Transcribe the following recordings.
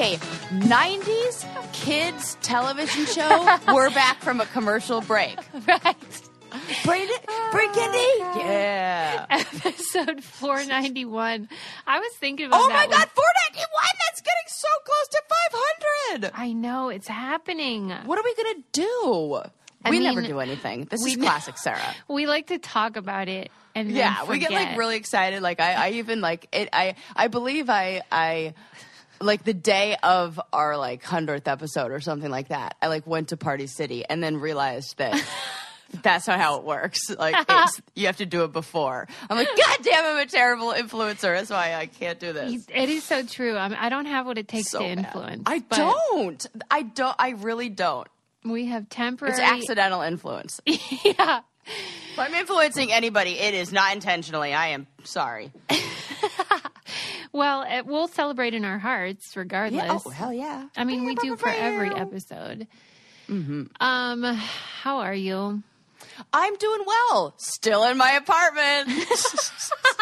That was like a 90s kids television show. We're back from a commercial break. right. It, bring Kitty. Eh? Yeah. Episode 491. I was thinking about oh that. Oh my one. God, 491. That's getting so close to 500. I know it's happening. What are we going to do? I we never do anything. This we is classic Sarah. We like to talk about it and Yeah, we get like really excited. Like I, I even like it. I, I believe I, I, like the day of our like hundredth episode or something like that. I like went to Party City and then realized that. That's not how it works. Like it's, you have to do it before. I'm like, God damn, I'm a terrible influencer. That's why I can't do this. It is so true. I, mean, I don't have what it takes So to bad. influence. I don't. I don't. I really don't. We have temporary. It's accidental influence. yeah. If I'm influencing anybody, it is not intentionally. I am sorry. Well, it, we'll celebrate in our hearts regardless. Yeah. Oh hell yeah. I mean, we do for every episode. Mm-hmm. Um, how are you? I'm doing well. Still in my apartment.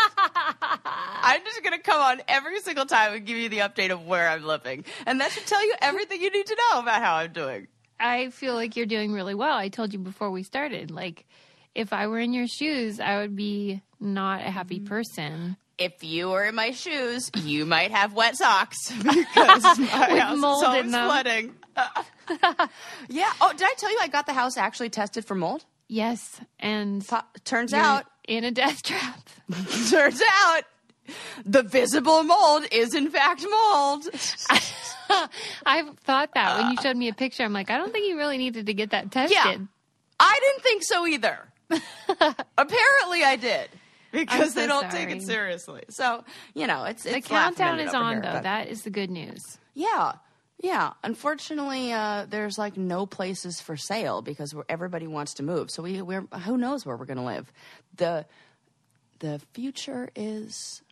I'm just gonna come on every single time and give you the update of where I'm living, and that should tell you everything you need to know about how I'm doing. I feel like you're doing really well. I told you before we started, like, if I were in your shoes, I would be not a Mm-hmm. happy person. If you were in my shoes, you might have wet socks because my With house mold is in always them. flooding. yeah. Oh, did I tell you I got the house actually tested for mold? Yes, and Po- turns you're out, in a death trap. turns out, the visible mold is in fact mold. I thought that when you showed me a picture, I'm like, I don't think you really needed to get that tested. Yeah. I didn't think so either. Apparently, I did because so they don't take it seriously. So you know, it's The it's laughing countdown is on, here, though. but- That is the good news. yeah, yeah. Unfortunately, uh, there's like no places for sale because we're, everybody wants to move. So we we're who knows where we're going to live. the The future is.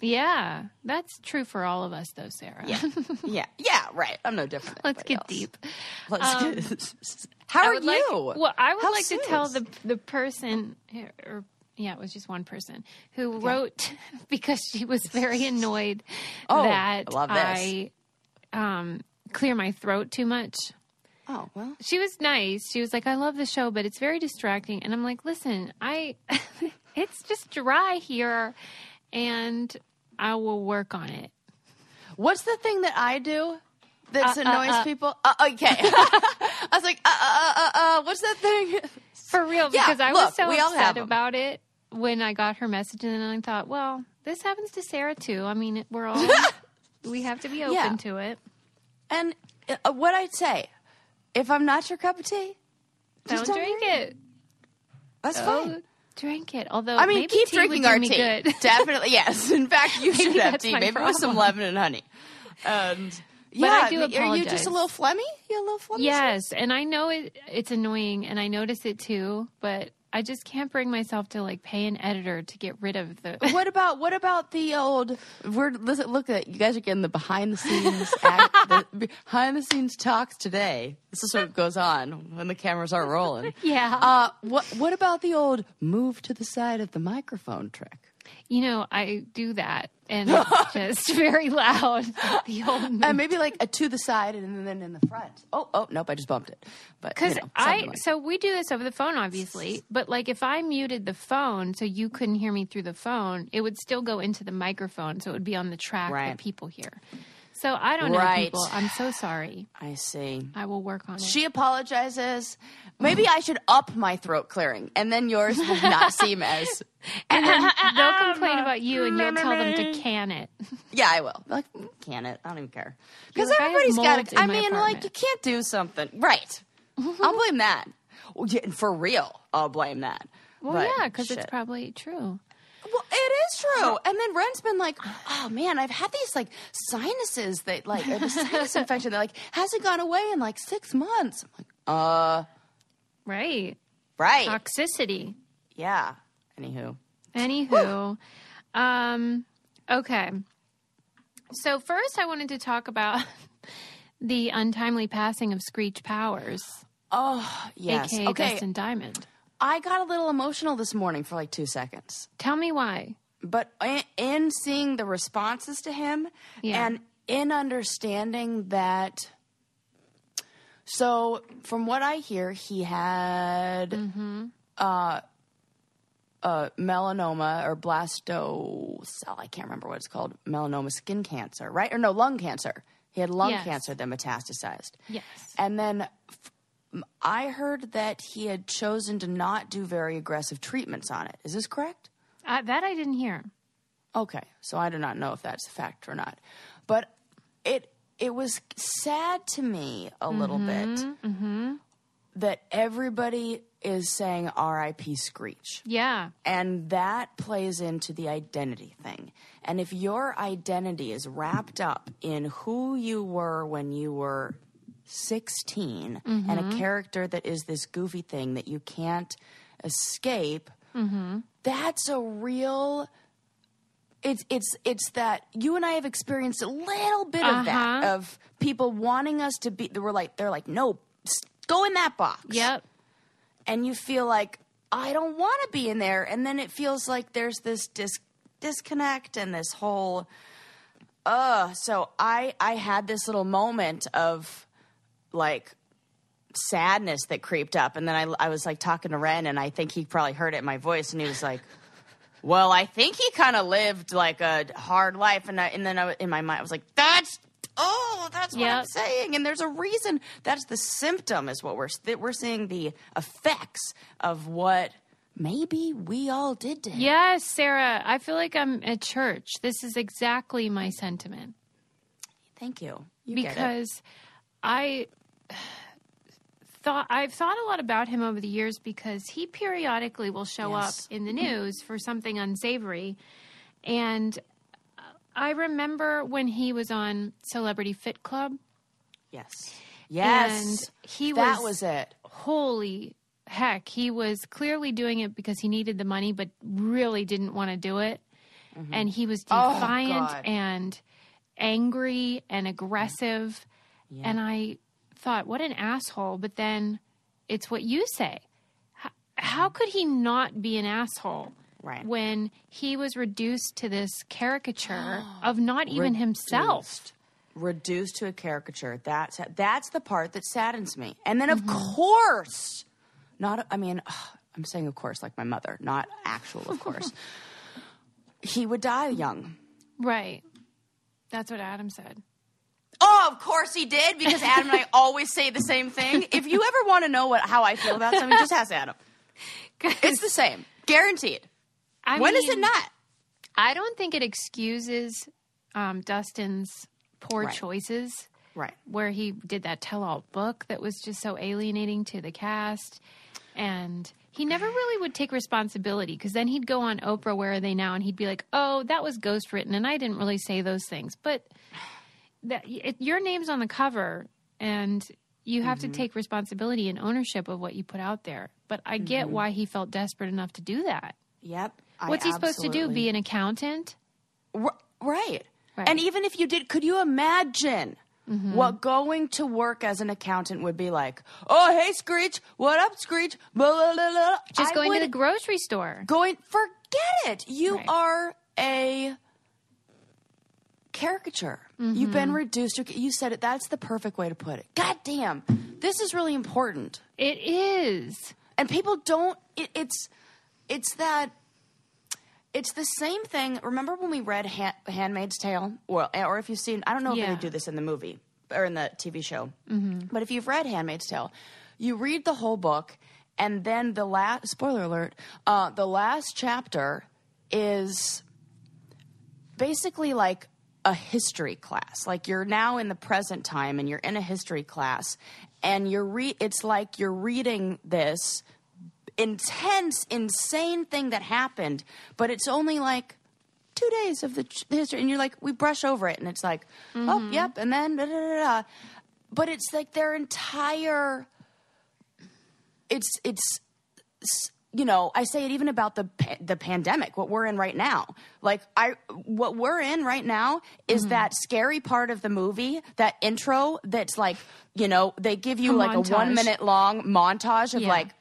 Yeah, that's true for all of us, though, Sarah. Yeah, yeah, yeah. Right. I'm no different. Let's get else. deep. Let's Um, get. How are you? Like, well, I would How like to tell the the person, or yeah, it was just one person who wrote because she was very annoyed Oh, that I. I um, clear my throat too much. Oh well. She was nice. She was like, "I love the show, but it's very distracting." And I'm like, "Listen, I, it's just dry here, and I will work on it." What's the thing that I do that Uh, uh, annoys uh. people? Uh, okay. I was like, uh, uh, uh, uh, what's that thing? For real, Yeah, because I look, was so have about it when I got her message, and then I thought, well, this happens to Sarah too. I mean, we're all we have to be open Yeah. to it. And uh, what I'd say, if I'm not your cup of tea, Don't, don't drink drink it. that's Oh, fine. Drink it. Although I mean, keep tea drinking our tea. Good. Definitely, yes. In fact, you should have tea, maybe with some lemon and honey. And yeah, I do are you just a little phlegmy? You a little phlegmy? yes, and I know it. It's annoying, and I notice it too. But I just can't bring myself to like pay an editor to get rid of the. What about what about the old? We're listen, look at you guys are getting the behind the scenes act, the behind the scenes talks today. This is what goes on when the cameras aren't rolling. Yeah. Uh, what what about the old move to the side of the microphone trick? You know, I do that, and it's just very loud. The old And maybe like a to the side and then in the front. Oh oh nope, I just bumped it. But Because you know, I, like- so we do this over the phone, obviously. But like, if I muted the phone so you couldn't hear me through the phone, it would still go into the microphone, so it would be on the track Right. that people hear. So I don't know, people. I'm so sorry. I see. I will work on it. She apologizes. Maybe I should up my throat clearing, and then yours will not seem as. and then they'll complain about you, and you'll tell them to can it. Yeah, I will. Like, can it? I don't even care. Because like, everybody's got in I mean, like, you can't do something. Right. I'll blame that. For real, I'll blame that. Well, But, yeah, because it's probably true. It is true. And then Ren's been like, oh man, I've had these like sinuses that like, or the sinus infection that like hasn't gone away in like six months. I'm like, uh, Right. right. Toxicity. Yeah. Anywho. Anywho, um, okay. So first, I wanted to talk about the untimely passing of Screech Powers, Oh, yes. aka okay. Dustin Diamond. I got a little emotional this morning for like two seconds. Tell me why. but in, in seeing the responses to him Yeah. and in understanding that so from what i hear he had Mm-hmm. uh, uh, melanoma or blasto cell i can't remember what it's called melanoma skin cancer right or no lung cancer he had lung Yes. cancer that metastasized Yes. and then f- i heard that he had chosen to not do very aggressive treatments on it is this correct Uh, that I didn't hear. Okay, so I do not know if that's a fact or not, but it it was sad to me a little bit that everybody is saying R.I.P. Screech, Yeah. and that plays into the identity thing. And if your identity is wrapped up in who you were when you were 16 and a character that is this goofy thing that you can't escape, that's a real it's it's it's that you and I have experienced a little bit of that Uh-huh. of people wanting us to be they were like they're like no go in that box. Yep. and you feel like I don't want to be in there. And then it feels like there's this dis- disconnect and this whole uh so I I had this little moment of like sadness that creeped up. And then I I was like talking to Ren and I think he probably heard it in my voice and he was like well I think he kind of lived like a hard life. And I, and then I, in my mind I was like that's oh that's what I'm saying. And there's a reason that's the symptom is what we're that we're seeing the effects of what maybe we all did to him. Yes, Sarah. I feel like I'm at church. This is exactly my sentiment. Thank you, you because I thought I've thought a lot about him over the years because he periodically will show Yes. up in the mm-hmm. news for something unsavory, and I remember when he was on Celebrity Fit Club. yes yes And he that was- was it holy heck, he was clearly doing it because he needed the money, but really didn't want to do it. Mm-hmm. And he was Oh, defiant God. and angry and aggressive. And I thought, what an asshole. But then it's what you say. How, how could he not be an asshole? Right. When he was reduced to this caricature of not even himself. Reduced. reduced to a caricature. That's that's the part that saddens me. And then, of Mm-hmm. course, not. I mean, ugh, I'm saying, of course, like my mother, not actual, of course. he would die young. Right. That's what Adam said. Oh, of course he did, because Adam and I always say the same thing. If you ever want to know what how I feel about something, just ask Adam. It's the same, guaranteed. I When is it not? I don't think it excuses um, Dustin's poor Right. choices, Right. where he did that tell-all book that was just so alienating to the cast, and he never really would take responsibility because then he'd go on Oprah, Where Are They Now, and he'd be like, "Oh, that was ghost written, and I didn't really say those things." But that it, your name's on the cover, and you have Mm-hmm. to take responsibility and ownership of what you put out there. But I get Mm-hmm. why he felt desperate enough to do that. Yep. I What's he supposed to do? Be an accountant? R- right. Right. And even if you did, could you imagine Mm-hmm. what going to work as an accountant would be like? Oh, hey, Screech. What up, Screech? Blah, blah, blah. Just I going to the grocery store. going. Forget it. You Right. are a caricature. You've Mm-hmm. been reduced. to- You said it. That's the perfect way to put it. God damn. This is really important. It is. and people don't it, it's it's that it's the same thing remember when we read Han- handmaid's tale or, or if you've seen i don't know if Yeah. they do this in the movie or in the tv show but if you've read handmaid's tale you read the whole book and then the last spoiler alert uh, the last chapter is basically like a history class. Like you're now in the present time and you're in a history class and you're re- it's like you're reading this intense insane thing that happened, but it's only like 2 days of the, ch- the history and you're like we brush over it and it's like oh mm-hmm. yep and then da, da, da, da. but it's like their entire it's it's s- you know i say it even about the the pandemic what we're in right now like i what we're in right now is mm-hmm. that scary part of the movie that intro that's like you know they give you A like a 1 minute long montage of Yeah. like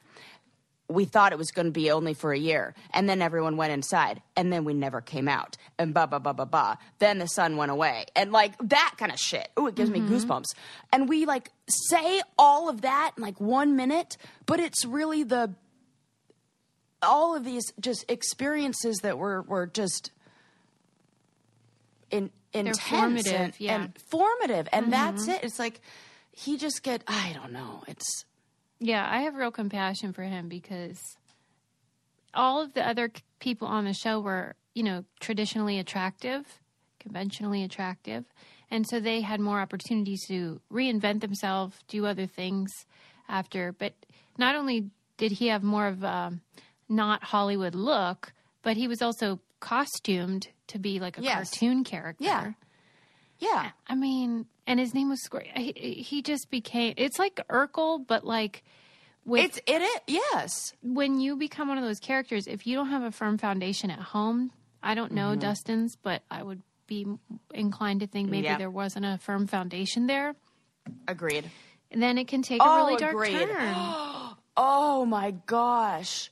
we thought it was going to be only for a year. And then everyone went inside. And then we never came out. And blah, blah, blah, blah, blah. Then the sun went away. And like that kind of shit. Ooh, it gives me mm-hmm. goosebumps. And we like say all of that in like one minute, but it's really the all of these just experiences that were were just in intense formative, and, yeah. and formative and mm-hmm. that's it it's like he just get i don't know it's Yeah, I have real compassion for him because all of the other people on the show were, you know, traditionally attractive, conventionally attractive. And so they had more opportunities to reinvent themselves, do other things after. But not only did he have more of a not Hollywood look, but he was also costumed to be like a Yes. cartoon character. Yeah. yeah I mean, and his name was Square. He, he just became. It's like Urkel, but like with it's it is yes when you become one of those characters. If you don't have a firm foundation at home, I don't know Mm-hmm. Dustin's, but I would be inclined to think maybe Yeah. there wasn't a firm foundation there. agreed And then it can take a Oh, really dark agreed. turn. oh my gosh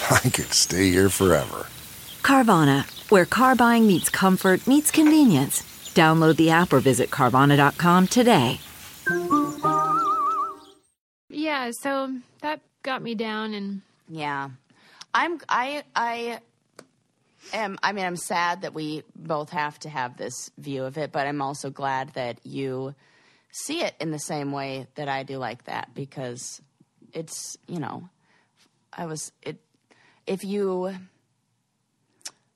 I could stay here forever. Carvana, where car buying meets comfort, meets convenience. Download the app or visit Carvana.com today. Yeah, so that got me down, and Yeah. I'm I I am I mean I'm sad that we both have to have this view of it, but I'm also glad that you see it in the same way that I do like that because it's, you know, I was it if you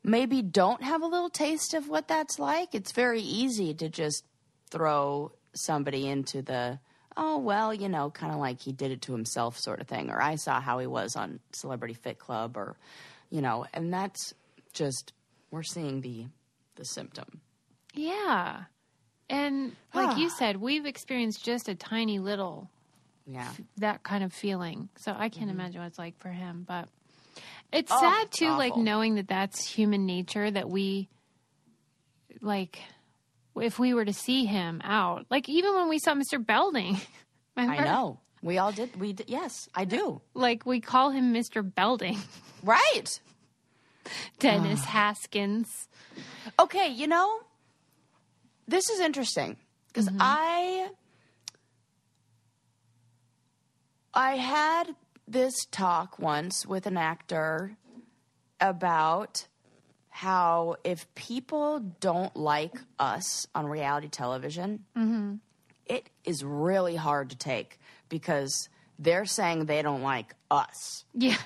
maybe don't have a little taste of what that's like, it's very easy to just throw somebody into the oh well you know kind of like he did it to himself sort of thing or i saw how he was on celebrity fit club or you know and that's just we're seeing the the symptom yeah, and like you said, we've experienced just a tiny little yeah that kind of feeling. So I can't mm-hmm. imagine what it's like for him. But it's Mm-hmm. Oh, sad too, like knowing that that's human nature. That we, like, if we were to see him out, like even when we saw Mr. Belding, i know we all did we did, yes i do Like we call him Mr. Belding, right Dennis Haskins. Okay, you know, this is interesting because I I had this talk once with an actor about how if people don't like us on reality television, mm-hmm. it is really hard to take because they're saying they don't like us. Yeah,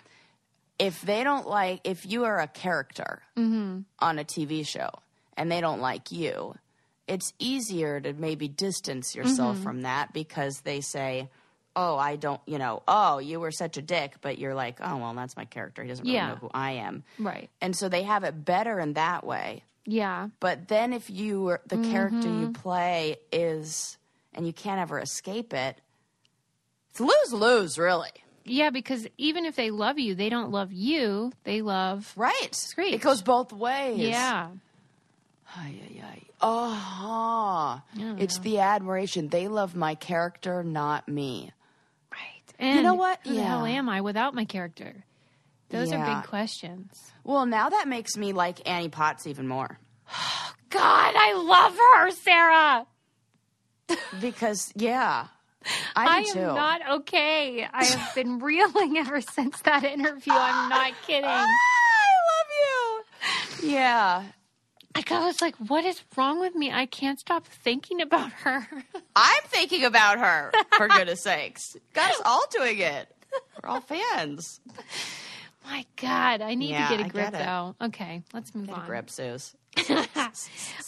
if they don't like if you are a character mm-hmm. on a TV show and they don't like you, it's easier to maybe distance yourself mm-hmm. from that because they say, "Oh, I don't, you know, oh, you were such a dick," but you're like, "Oh, well, that's my character. He doesn't really Yeah. know who I am." right. And so they have it better in that way. Yeah, But then if you were the character you mm-hmm. play is and you can't ever escape it, it's lose lose, really. yeah. Because even if they love you, they don't love you. They love Right. Screech. It goes both ways. yeah. Ay, ay, ay. Oh, it's the admiration. They love my character, not me. And know what? Who the hell am I without my character? Those are big questions. Well, now that makes me like Annie Potts even more God, I love her, Sarah. because, yeah, I do am too. not okay. I have been reeling ever since that interview. I'm not kidding. Ah, I love you. Yeah. Like I was like, what is wrong with me? I can't stop thinking about her. I'm thinking about her, for goodness sakes. Got us all doing it. We're all fans. My God, I need Yeah, to get a grip get though. Okay, let's move Get a on. grip, Suze.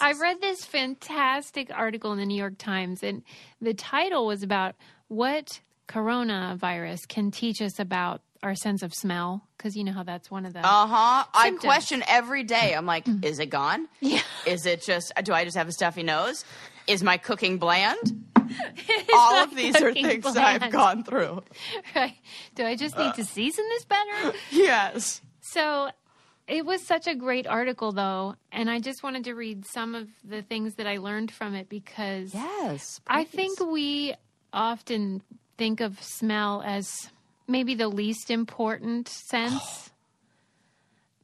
I read this fantastic article in the New York Times, and the title was about what coronavirus can teach us about our sense of smell. Because you know how that's one of the. Uh huh. I question every day. I'm like, is it gone? Yeah. Is it just, do I just have a stuffy nose? Is my cooking bland? All of these are things things I've gone through. Right. Do I just need to season this better? Yes. So it was such a great article, though, and I just wanted to read some of the things that I learned from it because Yes. I think we often think of smell as maybe the least important sense.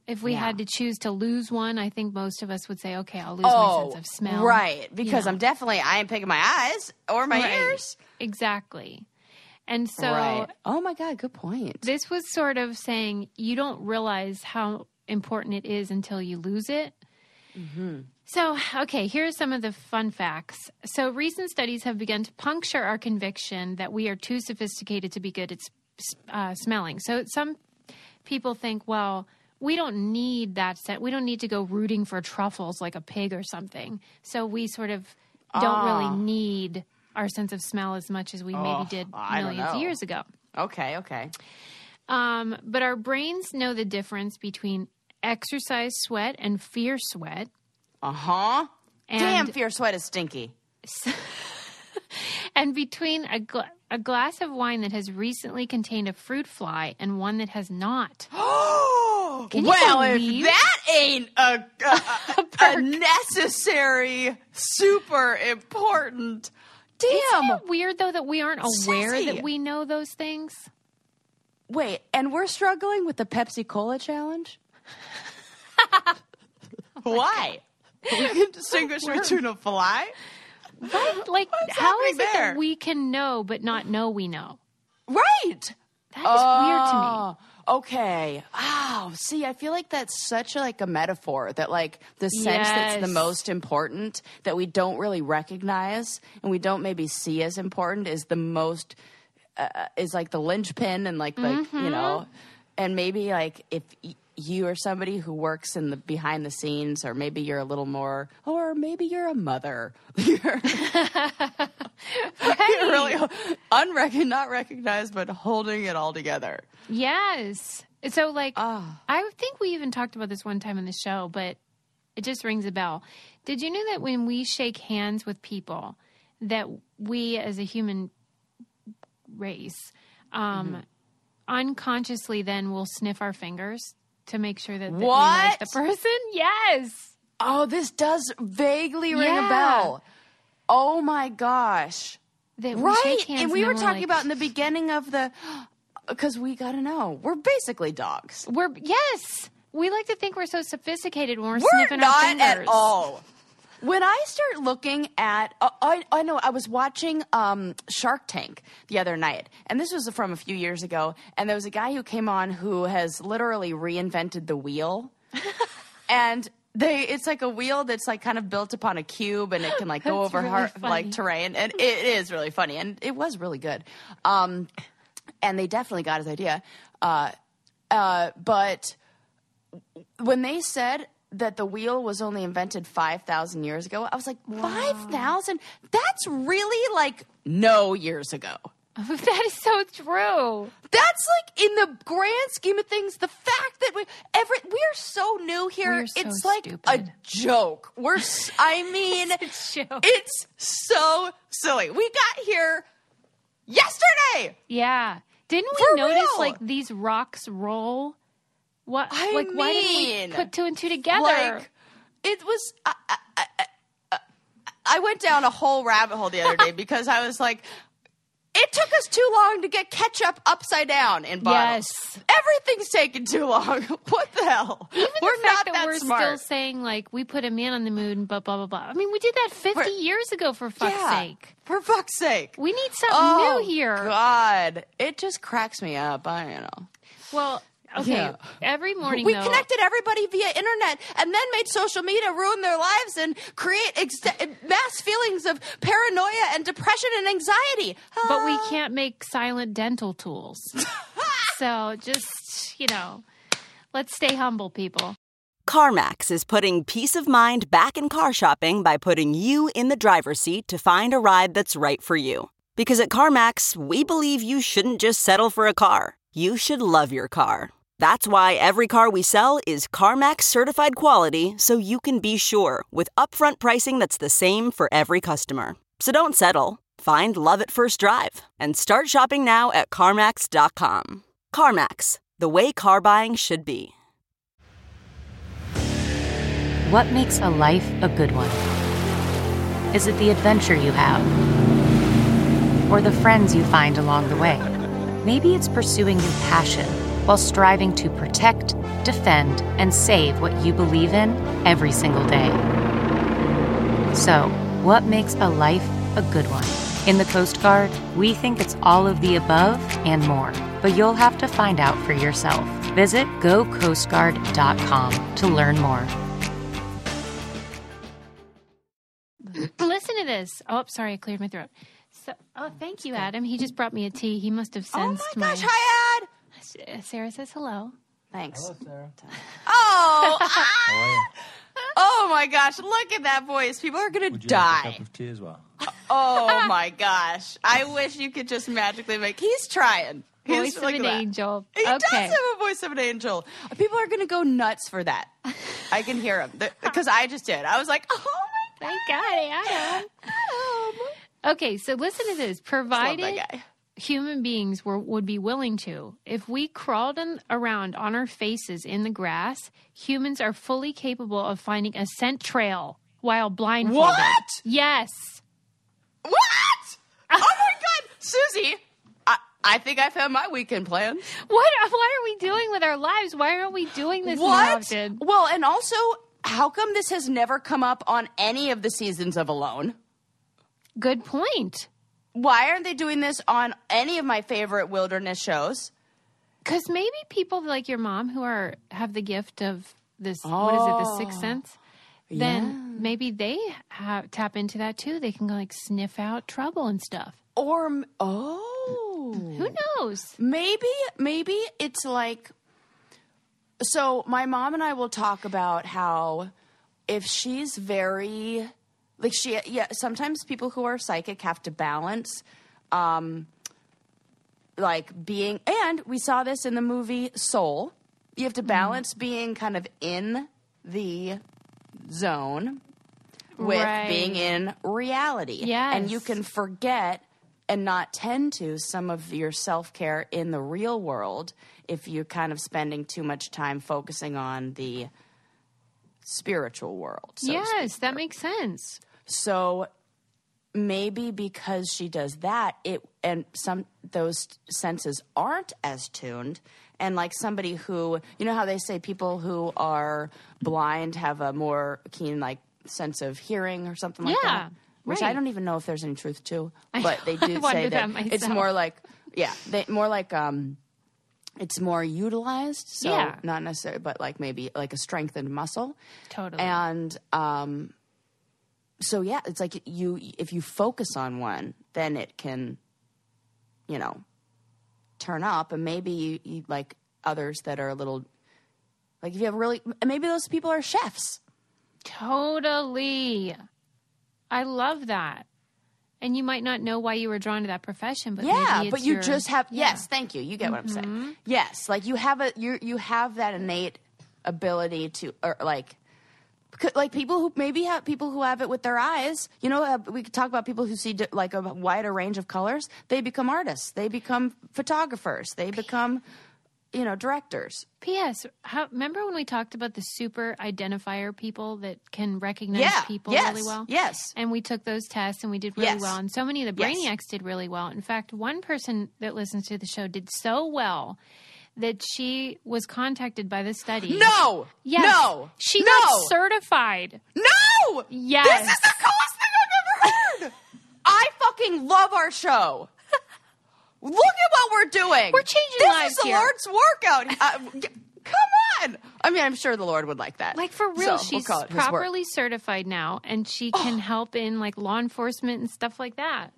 If we Yeah. had to choose to lose one, I think most of us would say, "Okay, I'll lose Oh, my sense of smell." right. Because know. I'm definitely, I ain't picking my eyes or my Right. ears. Exactly. And so right. Oh my God, good point. this was sort of saying you don't realize how important it is until you lose it. Mm-hmm. So, okay, here are some of the fun facts. So, recent studies have begun to puncture our conviction that we are too sophisticated to be good at uh, smelling. So, some people think, well, we don't need that scent. We don't need to go rooting for truffles like a pig or something. So, we sort of don't really need our sense of smell as much as we maybe did millions of years ago. Okay, okay. Um, but our brains know the difference between exercise sweat and fear sweat. Uh huh. Damn, fear sweat is stinky. and between a, gla- a glass of wine that has recently contained a fruit fly and one that has not. Can well, believe- if that ain't a, a, a necessary, super important. Damn. Isn't it weird though that we aren't aware Sissy. that we know those things? Wait, and we're struggling with the Pepsi Cola challenge? Why? We can distinguish between a fly? Like, What's how is happening it that we can know but not know we know? Right. That is weird to me. Oh, Okay. Wow. See, I feel like that's such a, like a metaphor that like the sense that's the most important that we don't really recognize and we don't maybe see as important is the most uh, is like the linchpin and like like you know Mm-hmm. and maybe like if you are somebody who works in the behind the scenes or maybe you're a little more or maybe you're a mother you're you're really unrecognized not recognized but holding it all together Yes. So, like, Ah. I think we even talked about this one time in the show, but it just rings a bell. Did you know that when we shake hands with people, that we as a human race, um, Mm-hmm. unconsciously then will sniff our fingers to make sure that, we What? like the person? Yes. Oh, this does vaguely ring Yeah. a bell. Oh my gosh. Right. And we then were talking like- about in the beginning of the because we got to know. We're basically dogs. We're yes. We like to think we're so sophisticated when we're, We're sniffing our not fingers. at all. When I start looking at, uh, I, I know I was watching um, Shark Tank the other night, and this was from a few years ago. And there was a guy who came on who has literally reinvented the wheel, and they it's like a wheel that's like kind of built upon a cube, and it can like go That's over really hard, like terrain, and it is really funny, and it was really good. Um, and they definitely got his idea, uh, uh, but when they said that the wheel was only invented 5,000 years ago, I was like, 5,000? That's really like no years ago. that is so true. That's like in the grand scheme of things, the fact that we every we're so new here, so it's like stupid. a joke. We're I mean, It's it's so silly. We got here yesterday. Yeah. Didn't we For notice real. like these rocks roll? What I like why didn't mean, we put two and two together? Like it was. I, I, I, I went down a whole rabbit hole the other day because I was like, it took us too long to get ketchup upside down in bottles. Yes. Everything's taking too long. What the hell? Even we're the not that, that we're smart. still saying like we put a man on the moon, but blah blah blah. I mean, we did that 50 We're- years ago for fuck's yeah, sake. For fuck's sake. We need something oh, new here. God. It just cracks me up. I you know. Well, okay. Yeah. Every morning We though, connected everybody via internet and then made social media ruin their lives and create ex- mass feelings of paranoia and depression and anxiety. but we Ah. can't make silent dental tools. so just you know, let's stay humble, people. CarMax is putting peace of mind back in car shopping by putting you in the driver's seat to find a ride that's right for you. Because at CarMax, we believe you shouldn't just settle for a car, you should love your car. That's why every car we sell is CarMax certified quality so you can be sure with upfront pricing that's the same for every customer. So don't settle. Find love at first drive and start shopping now at CarMax.com. CarMax, the way car buying should be. What makes a life a good one? Is it the adventure you have? Or the friends you find along the way? Maybe it's pursuing your passion while striving to protect, defend, and save what you believe in every single day. So, what makes a life a good one? In the Coast Guard, we think it's all of the above and more, but you'll have to find out for yourself. Visit gocoastguard.com to learn more. Listen to this. Oh, sorry, I cleared my throat. So, oh, thank you, Adam. He just brought me a tea. He must have sensed. Oh my gosh, hi, Ad. Uh, Sarah says hello. Thanks. Oh, ah! oh my gosh! Look at that voice. People are gonna Would you like a die. cup of tea as well? Oh my gosh! I wish you could just magically make. He's trying. He's, Voice of an that. angel. He does have a voice of an angel. People are gonna go nuts for that. I can hear him because I just did. I was like, oh my Thank God, Adam. god! Okay, so listen to this. Love Provided that guy. Human beings were would be willing to, if we crawled in, around on our faces in the grass, humans are fully capable of finding a scent trail while blindfolded. What? Yes. What? Oh my god, Susie! I, I think I found my weekend plan. What? What are we doing with our lives? Why aren't we doing this more What? often? Well, and also, how come this has never come up on any of the seasons of Alone? Good point. Why aren't they doing this on any of my favorite wilderness shows? Because maybe people like your mom who are have the gift of this. Oh, What is it? The sixth oh. sense. Then maybe they have, tap into that too. They can like sniff out trouble and stuff. Or oh, Who knows? maybe maybe it's like so my mom and I will talk about how if she's very like she yeah sometimes people who are psychic have to balance um like being and we saw this in the movie Soul you have to balance being kind of in the zone with Right. being in reality yeah and you can forget and not tend to some of your self care in the real world if you're kind of spending too much time focusing on the spiritual world. so yes, that makes sense. So maybe because she does that, it and some those senses aren't as tuned. And like somebody who, you know how they say people who are blind have a more keen like sense of hearing or something like Yeah, that. Which I don't even know if there's any truth to, but they do say that, that it's more like yeah, they more like um it's more utilized. So Yeah. not necessarily but like maybe like a strengthened muscle. Totally. And um so yeah, it's like you if you focus on one, then it can, you know, turn up, and maybe you, you like others that are a little, like if you have really, maybe those people are chefs. Totally. I love that. And you might not know why you were drawn to that profession, but yeah, but you your- just have yeah. Mm-hmm. yes, thank you. You get what I'm saying. Yes, like you have a you you have that innate ability to or like. Like people who maybe have people who have it with their eyes, you know, uh, we could talk about people who see di- like a wider range of colors. They become artists. They become photographers. They become you know, directors. P.S. How, remember when we talked about the super identifier people that can recognize Yeah, people yes, really well? yes. And we took those tests and we did really Yes. well. And so many of the Yes. Brainiacs did really well. In fact, one person that listens to the show did so well that she was contacted by the study. No, Yes. no, She no, got certified. no. Yes. This is the coolest thing I've ever heard. I fucking love our show. Look at what we're doing. We're changing this lives is the here. Lord's workout. Uh, come on. I mean, I'm sure the Lord would like that. Like for real, So, we'll she's call it his work. properly certified now, and she can help in like law enforcement and stuff like that.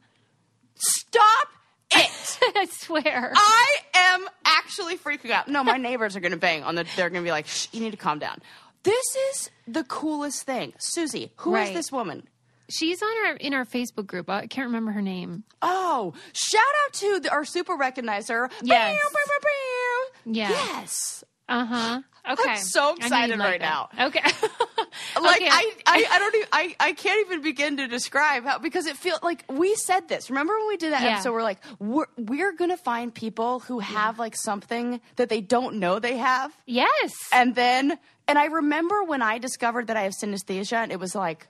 Stop it. I swear. I am actually freaking out. No, my neighbors are going to bang on the. They're going to be like, Shh, "You need to calm down." This is the coolest thing, Susie. Who is Right. this woman? She's on our in our Facebook group. I can't remember her name. Oh, shout out to the, our super recognizer. Yes. Bow. Yeah. Yes. Uh huh. Okay. so I knew excited like right that. Okay. Like Okay. I, I, I don't even, I, I can't even begin to describe how because it feels like we said this. Remember when we did that Yeah. episode? We're like, we're we're gonna find people who have like something that they don't know they have, yes. and then and I remember when I discovered that I have synesthesia, and it was like,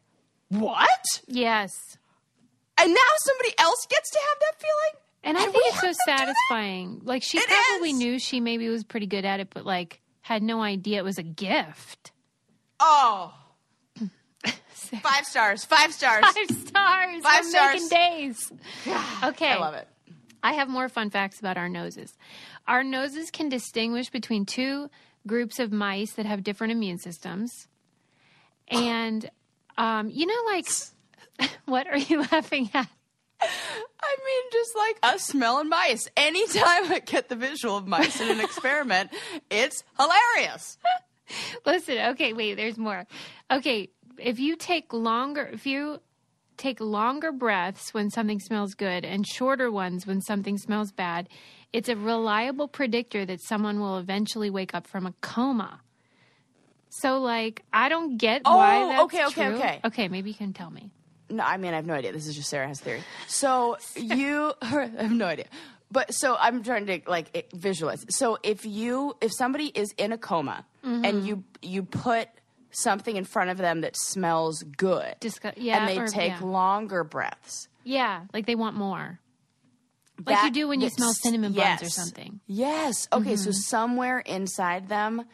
what? yes. And now somebody else gets to have that feeling. And I And think it's so have to do that? satisfying. Like she It probably is. knew she maybe was pretty good at it, but like had no idea it was a gift. Oh. Five stars. Five stars. Five stars. Five We're stars. making days. Okay. I love it. I have more fun facts about our noses. Our noses can distinguish between two groups of mice that have different immune systems. And, um, you know, like, what are you laughing at? I mean, just like us smelling mice. Anytime I get the visual of mice in an experiment, it's hilarious. Listen, okay, wait, there's more. Okay, if you take longer, if you take longer breaths when something smells good and shorter ones when something smells bad, it's a reliable predictor that someone will eventually wake up from a coma. So, like, I don't get why Oh, that's okay, okay, true. okay. Okay, maybe you can tell me. No, I mean, I have no idea. This is just Sarah has theory. So you, I have no idea. But so I'm trying to like visualize. So if you, if somebody is in a coma Mm-hmm. and you you put something in front of them that smells good, Discu- yeah, and they or- take yeah. longer breaths, Yeah, like they want more. Like you do when you smell cinnamon buns or something. Yes. Okay. So mm-hmm. somewhere inside them,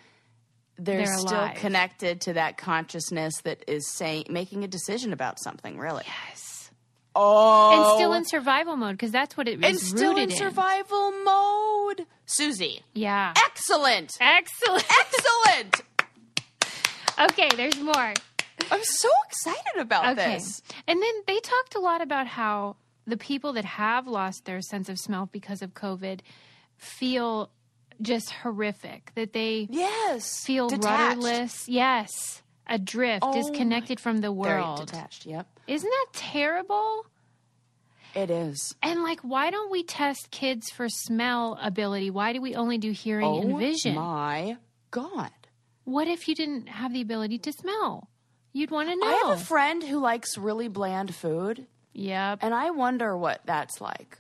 they're, They're still connected to that consciousness that is saying, making a decision about something. Really. Yes. Oh. And still in survival mode because that's what it is and still in survival mode. Susie. Yeah. Excellent. Excellent. Excellent. Okay, there's more. I'm so excited about Okay. this. And then they talked a lot about how the people that have lost their sense of smell because of COVID feel just horrific, that they Yes. feel Detached. rudderless. Yes. Adrift, Oh disconnected from the Very world. detached. Yep. Isn't that terrible? It is. And like, why don't we test kids for smell ability? Why do we only do hearing Oh and vision? my God. What if you didn't have the ability to smell? You'd want to know. I have a friend who likes really bland food, yep. and I wonder what that's like.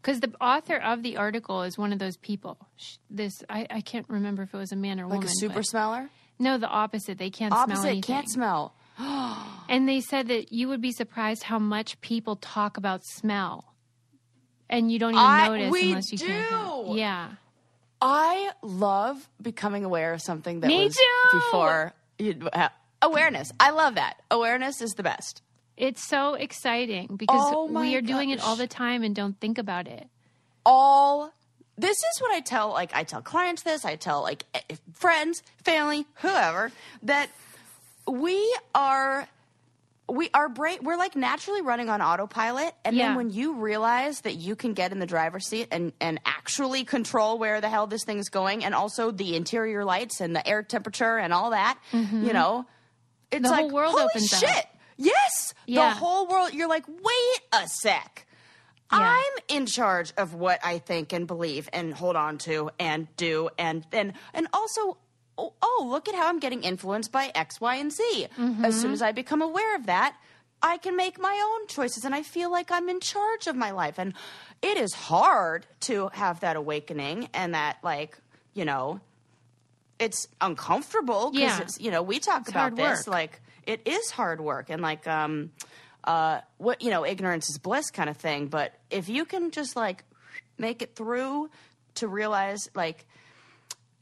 Because the author of the article is one of those people. This I, I can't remember if it was a man or Like woman. a super but- smeller? no, the opposite. They can't smell Opposite, anything. can't smell. And they said that you would be surprised how much people talk about smell, and you don't even I- notice unless you can't. do. Yeah. I love becoming aware of something that Me was too! before you awareness. I love that. Awareness is the best. It's so exciting because Oh we are doing it all the time and don't think about it. All this is what I tell like I tell clients this, I tell like eh, friends, family, whoever that we are we our brain we're like naturally running on autopilot and Yeah. then when you realize that you can get in the driver's seat and and actually control where the hell this thing's going and also the interior lights and the air temperature and all that you know it's Mm-hmm. The like whole world holy opens up. shit yes Yeah. the whole world you're like wait a sec Yeah. I'm in charge of what I think and believe and hold on to and do and and and also oh, oh look at how I'm getting influenced by X, Y, and Z. As soon as I become aware of that, I can make my own choices and I feel like I'm in charge of my life. And it is hard to have that awakening and that like you know, it's uncomfortable because Yeah. you know we talk about hard this work. like it is hard work and like um uh what you know ignorance is bliss kind of thing but if you can just like make it through to realize like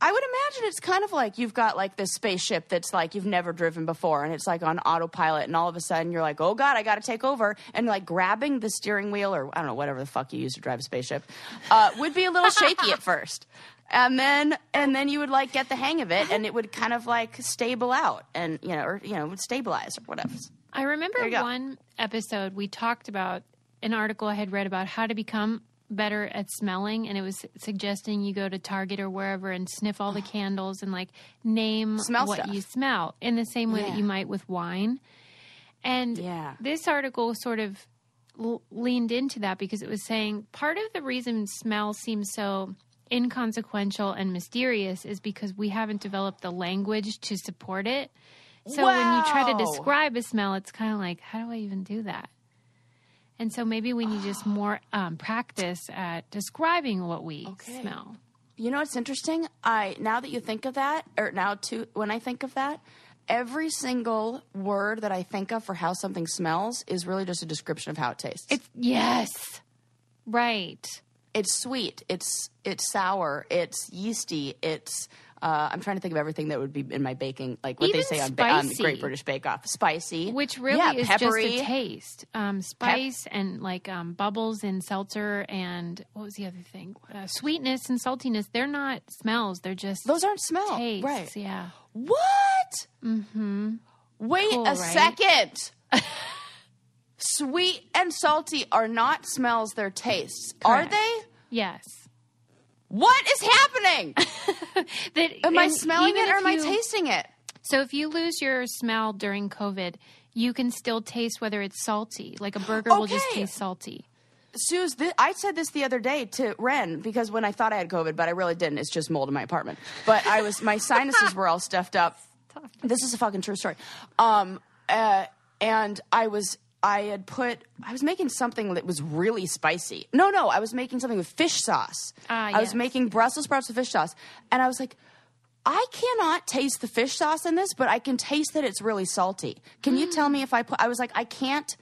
I would imagine it's kind of like you've got like this spaceship that's like you've never driven before and it's like on autopilot and all of a sudden you're like, oh God, I got to take over. And like grabbing the steering wheel or I don't know, whatever the fuck you use to drive a spaceship uh, would be a little shaky at first. And then, and then you would like get the hang of it and it would kind of like stable out and, you know, or, you know, would stabilize or whatever. I remember There you go. one episode we talked about an article I had read about how to become better at smelling, and it was suggesting you go to Target or wherever and sniff all the candles and like name Smell what stuff. you smell in the same way that you might with wine. And Yeah. this article sort of l- leaned into that because it was saying part of the reason smell seems so inconsequential and mysterious is because we haven't developed the language to support it. So when you try to describe a smell, it's kind of like, how do I even do that? And so maybe we need just more um, practice at describing what we smell. You know what's interesting? I now that you think of that, or now too, when I think of that, every single word that I think of for how something smells is really just a description of how it tastes. It's yes, right. it's sweet. It's it's sour. It's yeasty. It's uh, I'm trying to think of everything that would be in my baking, like what Even they say on, ba- on. Great British Bake Off. Spicy, Which really yeah, is peppery. just a taste. Um, spice and like um, bubbles in seltzer and what was the other thing? Uh, sweetness and saltiness. They're not smells. They're just Those aren't smells, right? Yeah. What? Mm-hmm. Wait Cool, a right? second. Sweet and salty are not smells; they're tastes. Are they? Yes. What is happening? That, Am I smelling it or am I tasting it? So if you lose your smell during COVID, you can still taste whether it's salty. Like a burger will just taste salty. Suze, th- I said this the other day to Ren because when I thought I had COVID, but I really didn't. It's just mold in my apartment. But I was, my sinuses were all stuffed up. This is a fucking true story. Um, uh, and I was, I had put, I was making something that was really spicy. No, no, I was making something with fish sauce. Ah, I was making Brussels sprouts with fish sauce, and I was like. I cannot taste the fish sauce in this, but I can taste that it's really salty. Can you tell me if I put? I was like, I can't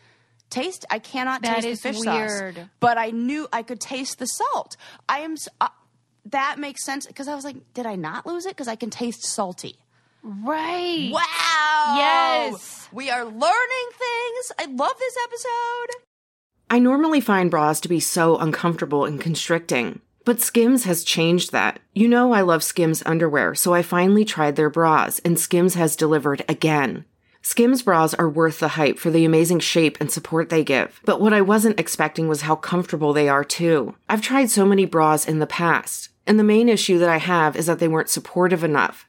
taste. I cannot That taste the fish weird. sauce but I knew I could taste the salt. I am. Uh, that makes sense because I was like, did I not lose it? Because I can taste salty. Right. Wow. Yes. We are learning things. I love this episode. I normally find bras to be so uncomfortable and constricting, but Skims has changed that. You know, I love Skims underwear, so I finally tried their bras, and Skims has delivered again. Skims bras are worth the hype for the amazing shape and support they give, but what I wasn't expecting was how comfortable they are too. I've tried so many bras in the past, and the main issue that I have is that they weren't supportive enough,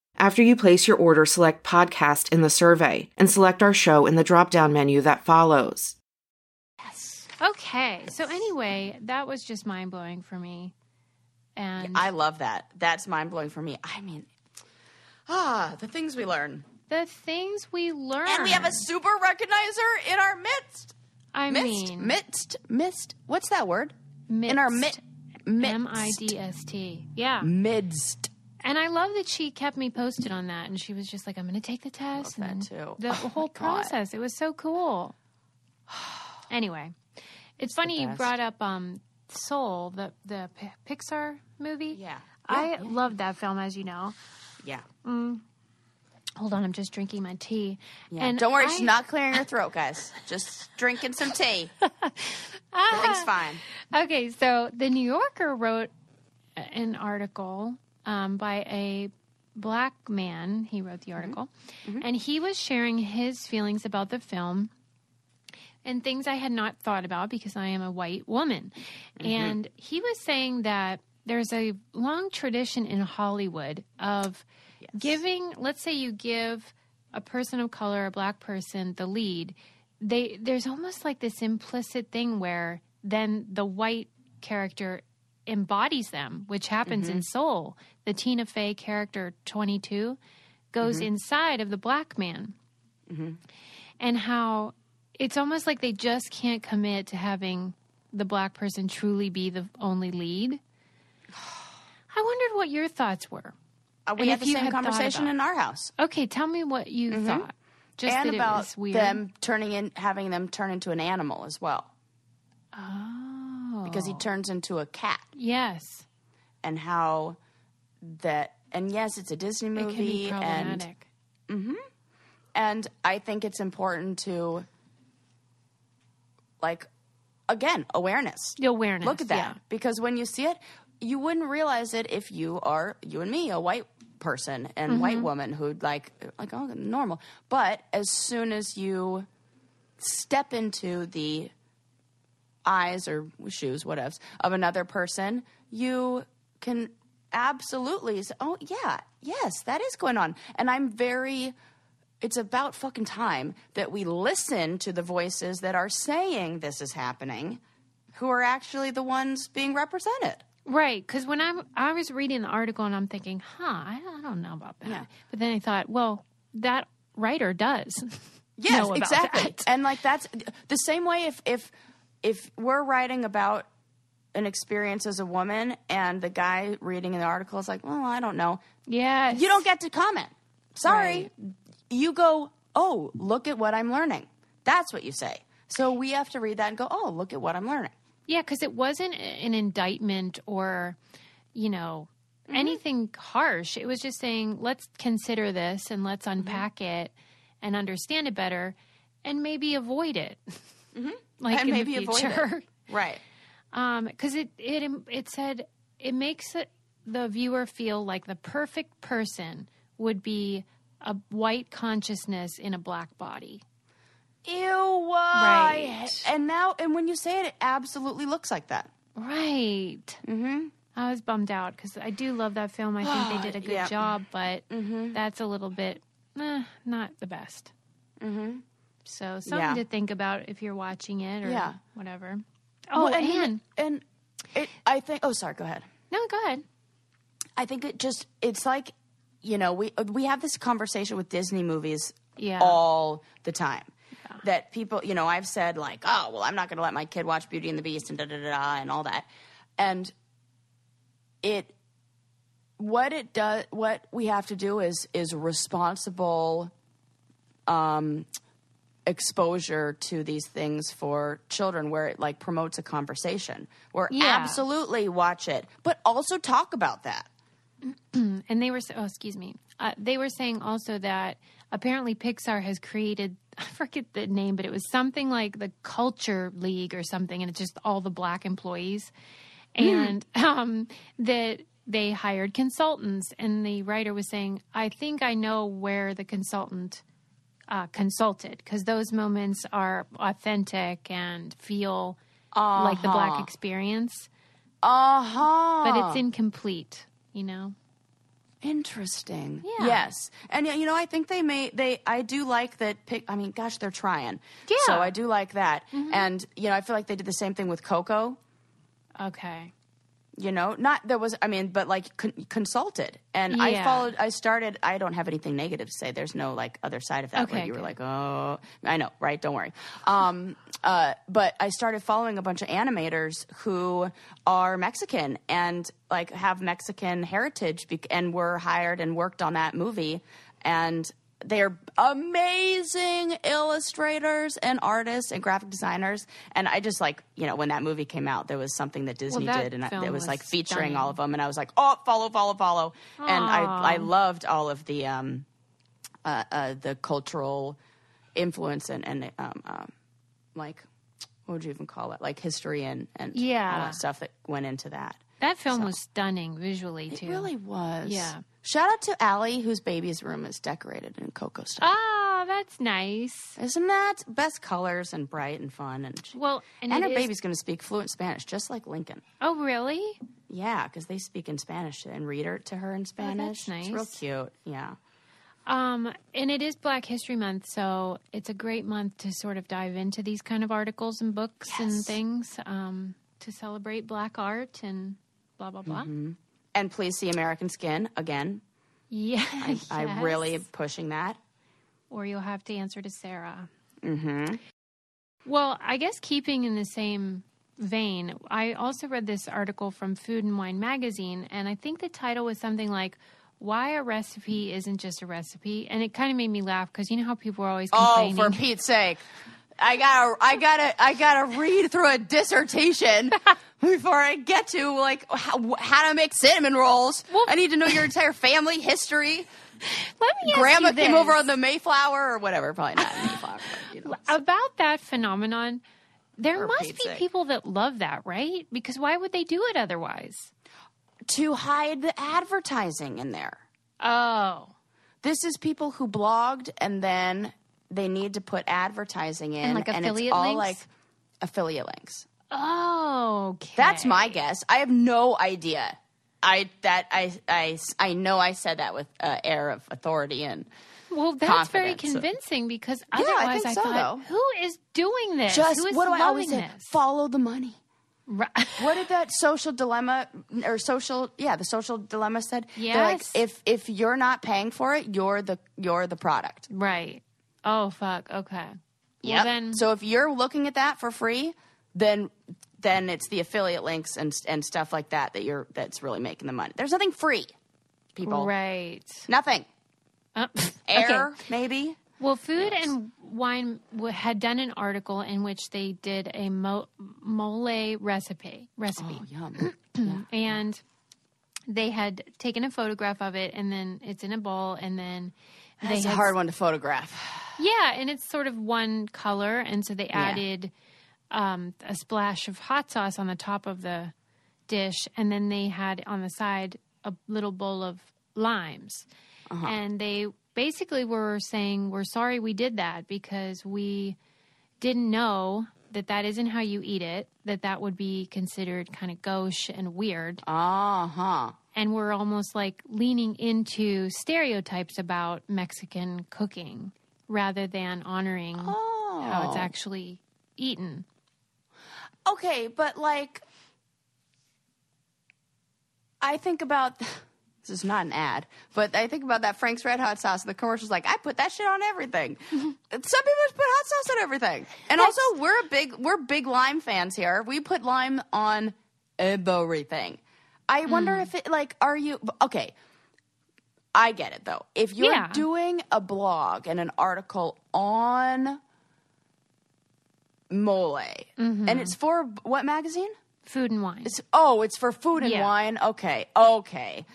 After you place your order, select podcast in the survey and select our show in the drop down menu that follows. Yes. Okay. So anyway, that was just mind blowing for me. And I love that. That's mind blowing for me. I mean, ah, the things we learn. the things we learn. And we have a super recognizer in our midst. I Midst, mean, midst, midst. What's that word? In our mid, midst. M I D S T. Yeah. Midst. And I love that she kept me posted on that, and she was just like, "I'm going to take the test." And too. The Oh whole process. It was so cool. anyway, it's funny you brought up um, Soul, the the P- Pixar movie. Yeah. I Yeah, love that film, as you know. Yeah. Hold on, I'm just drinking my tea. Yeah. And Don't worry, I- she's not clearing her throat, guys. Just drinking some tea. Everything's fine. Okay, so the New Yorker wrote an article um, by a black man. He wrote the mm-hmm. article, mm-hmm. and he was sharing his feelings about the film and things I had not thought about because I am a white woman. Mm-hmm. And he was saying that there's a long tradition in Hollywood of giving. Let's say you give a person of color, a black person, the lead. They there's almost like this implicit thing where then the white character embodies them, which happens mm-hmm. in Soul. The Tina Fey character, 22, goes mm-hmm. inside of the black man mm-hmm. and how it's almost like they just can't commit to having the black person truly be the only lead. I wondered what your thoughts were. Uh, we And had the same had conversation in our house. Okay, tell me what you thought. Just and that about it was weird. them turning in, having them turn into an animal as well, Oh, because he turns into a cat, yes, and how that, and yes, it's a Disney it movie, can be and problematic. and I think it's important to, like, again, awareness. The awareness. Look at that, yeah. because when you see it, you wouldn't realize it if you are you and me, a white person and Mm-hmm. white woman who'd like like oh normal. But as soon as you step into the eyes or shoes, whatevs, of another person, you can absolutely say, oh yeah, yes, that is going on. And I'm very it's about fucking time that we listen to the voices that are saying this is happening, who are actually the ones being represented. Right, because when I I was reading the article and I'm thinking, huh, I, I don't know about that. Yeah. But then I thought, well, that writer does. Yes, exactly. that. And like that's the same way if if if we're writing about an experience as a woman and the guy reading the article is like, "Well, I don't know." Yeah. You don't get to comment. Sorry. Right. You go, "Oh, look at what I'm learning." That's what you say. So we have to read that and go, "Oh, look at what I'm learning." Yeah, because it wasn't an indictment or, you know, Mm-hmm. anything harsh. It was just saying, let's consider this and let's Mm-hmm. unpack it and understand it better and maybe avoid it. Like Mm-hmm. And in maybe the future. Right. because it, it it said it makes it, the viewer feel like the perfect person would be a white consciousness in a black body. Ew. Right. And now and when you say it it absolutely looks like that. Right. Mm-hmm. I was bummed out because I do love that film. I think they did a good Yeah. job, but that's a little bit eh, not the best. Mm-hmm. So something Yeah. to think about if you're watching it or Yeah. whatever. Oh, Well, and, and and it I think Oh, sorry, go ahead. no, go ahead. I think it just it's like you know we we have this conversation with Disney movies Yeah. all the time. That people, you know, I've said like, oh well, I'm not going to let my kid watch Beauty and the Beast and da da da da and all that, and it what it does what we have to do is is responsible um exposure to these things for children where it like promotes a conversation where Yeah. absolutely watch it but also talk about that And they were oh, excuse me. Uh, they were saying also that apparently Pixar has created I forget the name, but it was something like the Culture League or something, and it's just all the black employees, and um, that they hired consultants. And the writer was saying, "I think I know where the consultant." Uh, consulted because those moments are authentic and feel like the black experience, uh-huh but it's incomplete, you know. Interesting. Yeah. Yes. And you know, I think they may they I do like that pick I mean, gosh, they're trying. Yeah. So I do like that. And you know, I feel like they did the same thing with Coco, Okay. You know. Not there was I mean, but like con- consulted. And I followed I started I don't have anything negative to say. There's no like other side of that where Okay, you were like, "Oh, I know, right? Don't worry." Um uh but I started following a bunch of animators who are Mexican and like have Mexican heritage bec- and were hired and worked on that movie and they're amazing illustrators and artists and graphic designers. And I just like you know when that movie came out there was something that Disney that did and I, it was was like featuring stunning. all of them. And I was like oh follow follow follow. And I I loved all of the um uh, uh the cultural influence and and um, um like what would you even call it? Like history and and Yeah. that stuff that went into that That film was stunning visually too. it really was Yeah. shout out to Allie whose baby's room is decorated in Coco style Oh, that's nice. isn't that best colors and bright and fun and she, Well, and, and her is- baby's going to speak fluent Spanish just like Lincoln Oh, really? Yeah, because they speak in Spanish and read her to her in Spanish. nice. It's real cute. Yeah. Um, and it is Black History Month, so it's a great month to sort of dive into these kind of articles and books and things um, to celebrate Black art and blah blah blah. And please see American Skin again. Yeah, I, I yes. really am pushing that. Or you'll have to answer to Sarah. Mm-hmm. Well, I guess keeping in the same vein, I also read this article from Food and Wine magazine, and I think the title was something like "Why a recipe isn't just a recipe," and it kind of made me laugh because you know how people are always Oh, complaining. for Pete's sake. I gotta, I gotta, I gotta read through a dissertation before I get to like how, how to make cinnamon rolls. Well- I need to know your entire family history. Let me ask Grandma came over on the Mayflower or whatever. Probably not Mayflower. But, you know. about that phenomenon. There must Pete's be people that love that, right? Because why would they do it otherwise? To hide the advertising in there. Oh, This is people who blogged and then they need to put advertising in, And, like, it's all links? like affiliate links. Oh, okay. That's my guess. I have no idea. I that I I I know I said that with uh, air of authority and Well, that's very convincing because I otherwise think I, so, thought, though. who is doing this? just who is what do I always say? this? Follow the money. Right. What did that social dilemma or social yeah the social dilemma said? They're like Yes. if if you're not paying for it, you're the you're the product. right. Oh, fuck. Okay. Well, then, so if you're looking at that for free, then then it's the affiliate links and and stuff like that that you're that's really making the money. There's nothing free, people. right. Nothing. Uh, Air okay. maybe. Well, Food and Wine w- had done an article in which they did a mo- mole recipe. Recipe. Oh, yum. and they had taken a photograph of it and then it's in a bowl and then they That's a had hard one to photograph. yeah and it's sort of one color and so they added um, a splash of hot sauce on the top of the dish and then they had on the side a little bowl of limes and they basically were saying we're sorry we did that because we didn't know that that isn't how you eat it that that would be considered kind of gauche and weird Uh huh. and we're almost like leaning into stereotypes about Mexican cooking rather than honoring how it's actually eaten. Okay, but like, I think about this is not an ad, but I think about that Frank's Red Hot sauce. The commercial's like, I put that shit on everything. Mm-hmm. Some people just put hot sauce on everything, and also we're a big we're big lime fans here. We put lime on everything. I wonder mm. if it like, are you okay? I get it though. If you're Yeah. doing a blog and an article on mole, and it's for what magazine? Food and wine. It's oh, it's for food and Yeah. wine. Okay, okay.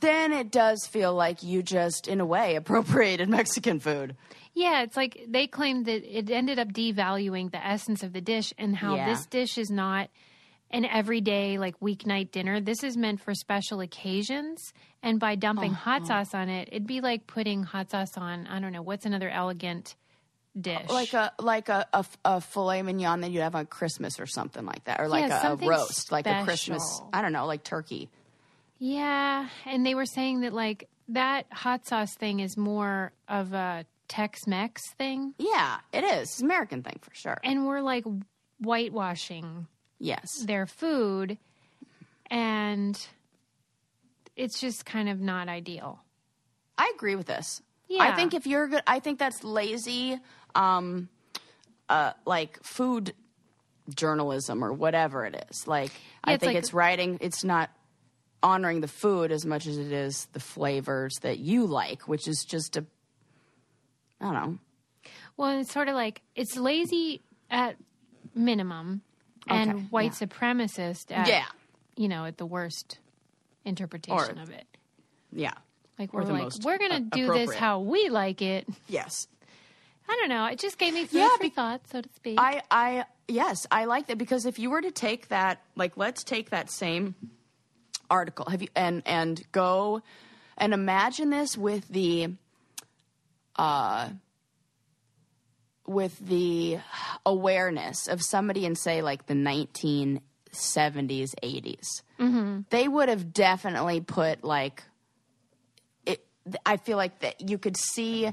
Then it does feel like you just, in a way, appropriated Mexican food. Yeah, it's like they claimed that it ended up devaluing the essence of the dish and how Yeah. this dish is not an everyday like weeknight dinner. This is meant for special occasions. And by dumping Uh-huh. hot sauce on it, it'd be like putting hot sauce on, I don't know, what's another elegant dish? Like a like a, a, a filet mignon that you have on Christmas or something like that, or like Yeah, a, a roast, like a Christmas. I don't know, like turkey. Yeah, and they were saying that like that hot sauce thing is more of a Tex-Mex thing, Yeah, it is. It's an American thing for sure. and we're like whitewashing Yes. their food, and it's just kind of not ideal. I agree with this. Yeah. I think if you're good, I think that's lazy, um, uh, like food journalism or whatever it is. Like, I it's think like- it's writing. It's not honoring the food as much as it is the flavors that you like, which is just a, I don't know. Well, it's sort of like it's lazy at minimum, and Okay, white yeah. supremacist at Yeah. you know at the worst interpretation Or- of it. Yeah. Like we're like we're gonna a- do this how we like it. Yes. I don't know. It just gave me food Yeah, for be- thought, so to speak. I, I, yes, I like that because if you were to take that, like, let's take that same article, have you, and and go and imagine this with the, uh, with the awareness of somebody in say like the nineteen 70s, 80s. They would have definitely put like it I feel like that you could see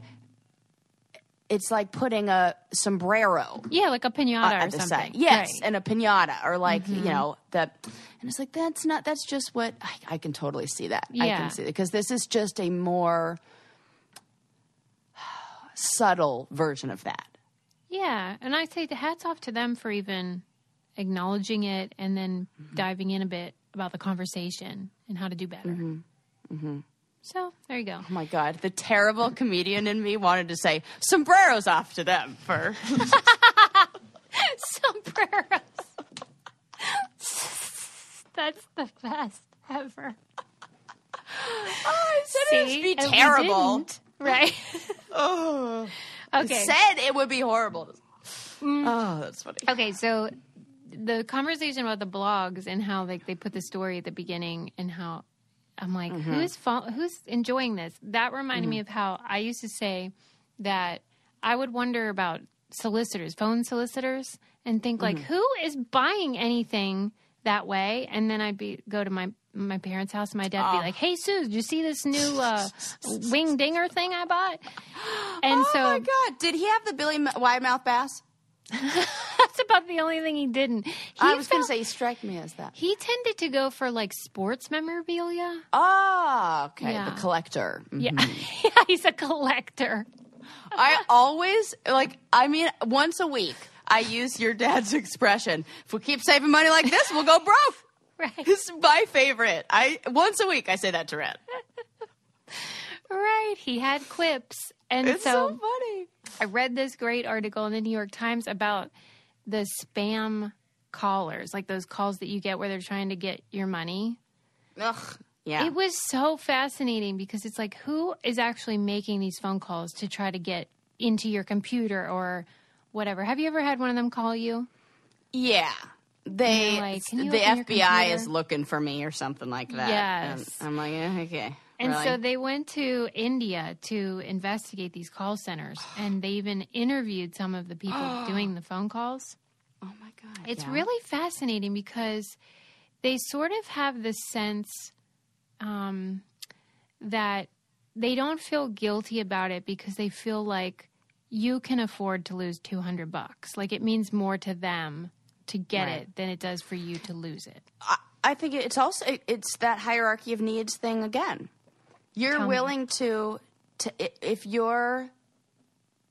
it's like putting a sombrero Yeah, like a pinata uh, or the something. side. Yes, Right. and a pinata or like you know the, and it's like that's not that's just what I, I can totally see that. Yeah. I can see it because this is just a more subtle version of that. Yeah, and I say the hats off to them for even acknowledging it and then Mm-hmm. diving in a bit about the conversation and how to do better. Mm-hmm. So there you go. Oh my god, the terrible comedian in me wanted to say sombreros off to them for Sombreros. That's the best ever. I said it See? would be terrible. right? Oh. okay. Said it would be horrible. Mm. Oh, that's funny. Okay, so the conversation about the blogs and how like they put the story at the beginning and how I'm like, Mm-hmm. who's fo- who's enjoying this? That reminded me of how I used to say that I would wonder about solicitors, phone solicitors, and think like, Mm-hmm. who is buying anything that way? And then I'd be go to my my parents' house, and my dad Ah. would be like, "Hey, Sue, did you see this new uh, wing dinger thing I bought?" And oh so my god, did he have the Billy M- wide mouth bass? that's about the only thing he didn't. He I was going to say he struck me as that. He tended to go for like sports memorabilia. Ah, okay, Yeah. the collector. Mhm. Yeah. yeah, he's a collector. I always like. I mean, once a week, I use your dad's expression. If we keep saving money like this, we'll go broke. Right. It's my favorite. I once a week I say that to Red. Right. He had quips. And It's so, funny. I read this great article in the New York Times about the spam callers, like those calls that you get where they're trying to get your money. Ugh. Yeah. It was so fascinating because it's like who is actually making these phone calls to try to get into your computer or whatever. Have you ever had one of them call you? yeah. They like, the FBI is looking for me or something like that. Yes. And I'm like, eh, okay. And really? so they went to India to investigate these call centers, and they even interviewed some of the people doing the phone calls. oh my god. It's yeah. really fascinating because they sort of have this sense um, that they don't feel guilty about it because they feel like you can afford to lose 200 bucks. Like it means more to them to get Right. it than it does for you to lose it. I, I think it's also it- it's that hierarchy of needs thing again. You're Tell me. willing to to if you're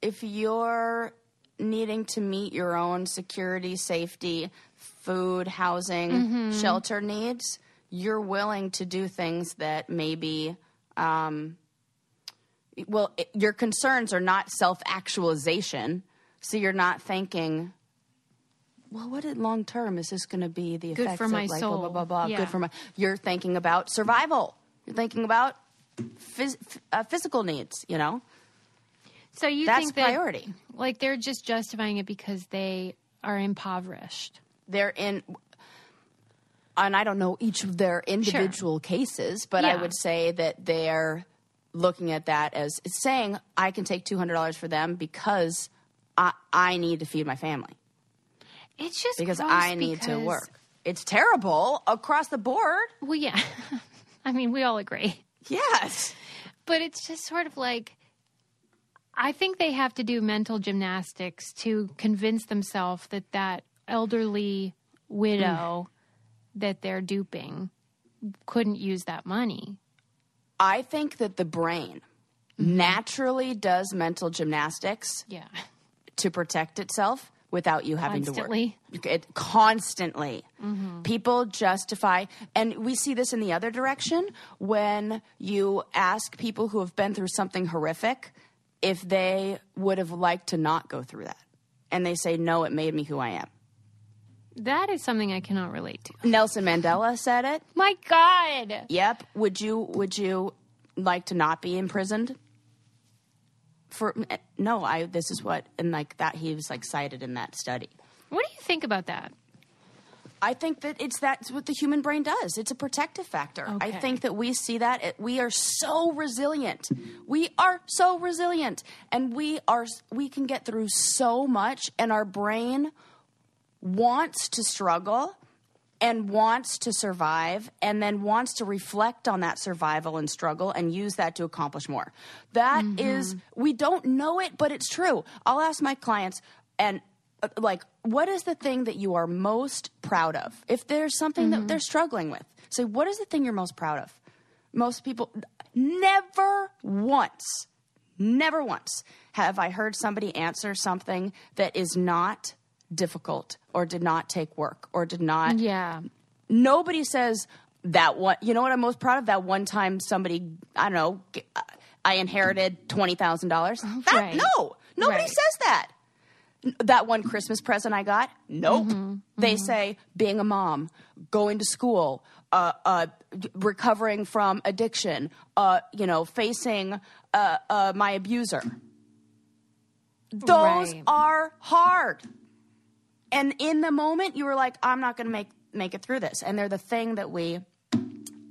if you're needing to meet your own security, safety, food, housing, Mm-hmm. shelter needs, you're willing to do things that maybe um, well, it, your concerns are not self actualization. So you're not thinking, well, what in long term is this going to be the Good effects for of my like soul. blah blah blah blah. Yeah. Good for my. You're thinking about survival. You're thinking about phys- uh, physical needs. You know, So you that's think that priority. like they're just justifying it because they are impoverished. They're in. And I don't know each of their individual cases, but I would say that they're looking at that as it's saying I can take two hundred dollars for them because I I need to feed my family. It's just because I need to work. It's terrible across the board. Well, yeah. I mean, we all agree. Yes. But it's just sort of like I think they have to do mental gymnastics to convince themselves that that elderly widow hmm. that they're duping couldn't use that money. I think that the brain mm-hmm. naturally does mental gymnastics Yeah. to protect itself without you having Constantly? to work. It constantly. Mm-hmm. People justify, and we see this in the other direction when you ask people who have been through something horrific if they would have liked to not go through that. And they say, no, it made me who I am. That is something I cannot relate to. Nelson Mandela said it. My God. Yep. Would you would you like to not be imprisoned? For no, I this is what and like that he was like cited in that study. What do you think about that? I think that it's that's what the human brain does. It's a protective factor. I think that we see that it, we are so resilient. We are so resilient, and we are we can get through so much, and our brain wants to struggle and wants to survive and then wants to reflect on that survival and struggle and use that to accomplish more. That is, we don't know it, but it's true. I'll ask my clients and uh, like, what is the thing that you are most proud of? If there's something that they're struggling with, say, what is the thing you're most proud of? Most people never once, never once have I heard somebody answer something that is not difficult or did not take work or did not Yeah. nobody says that one you know what i'm most proud of that one time somebody i don't know g- i inherited $20000 that, Right. no nobody Right. says that that one christmas present i got nope Mm-hmm. they say being a mom going to school uh, uh, recovering from addiction uh, you know facing uh, uh, my abuser those Right. are hard and in the moment you were like i'm not going to make make it through this. And they're the thing that we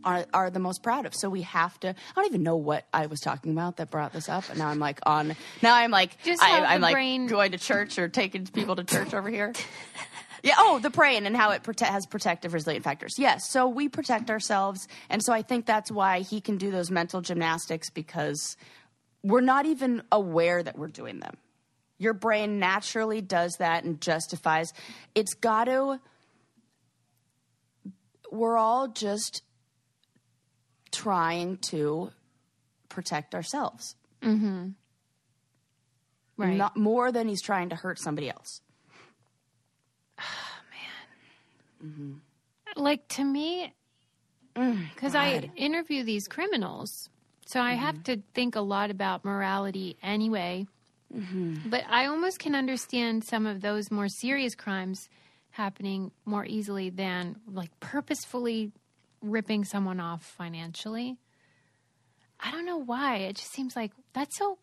are, are the most proud of. So we have to i don't even know what i was talking about that brought this up and now i'm like on now i'm like Just I, i'm the like brain- going to church or taking people to church over here. Yeah oh the praying and how it prote- has protective resilient factors. Yes so we protect ourselves and so i think that's why he can do those mental gymnastics because we're not even aware that we're doing them your brain naturally does that and justifies. It's got to. We're all just trying to protect ourselves, Right. not more than he's trying to hurt somebody else. Man. like to me Mm, because i interview these criminals so i have Mm-hmm. to think a lot about morality anyway Mm-hmm. but i almost can understand some of those more serious crimes happening more easily than like purposefully ripping someone off financially i don't know why it just seems like that's so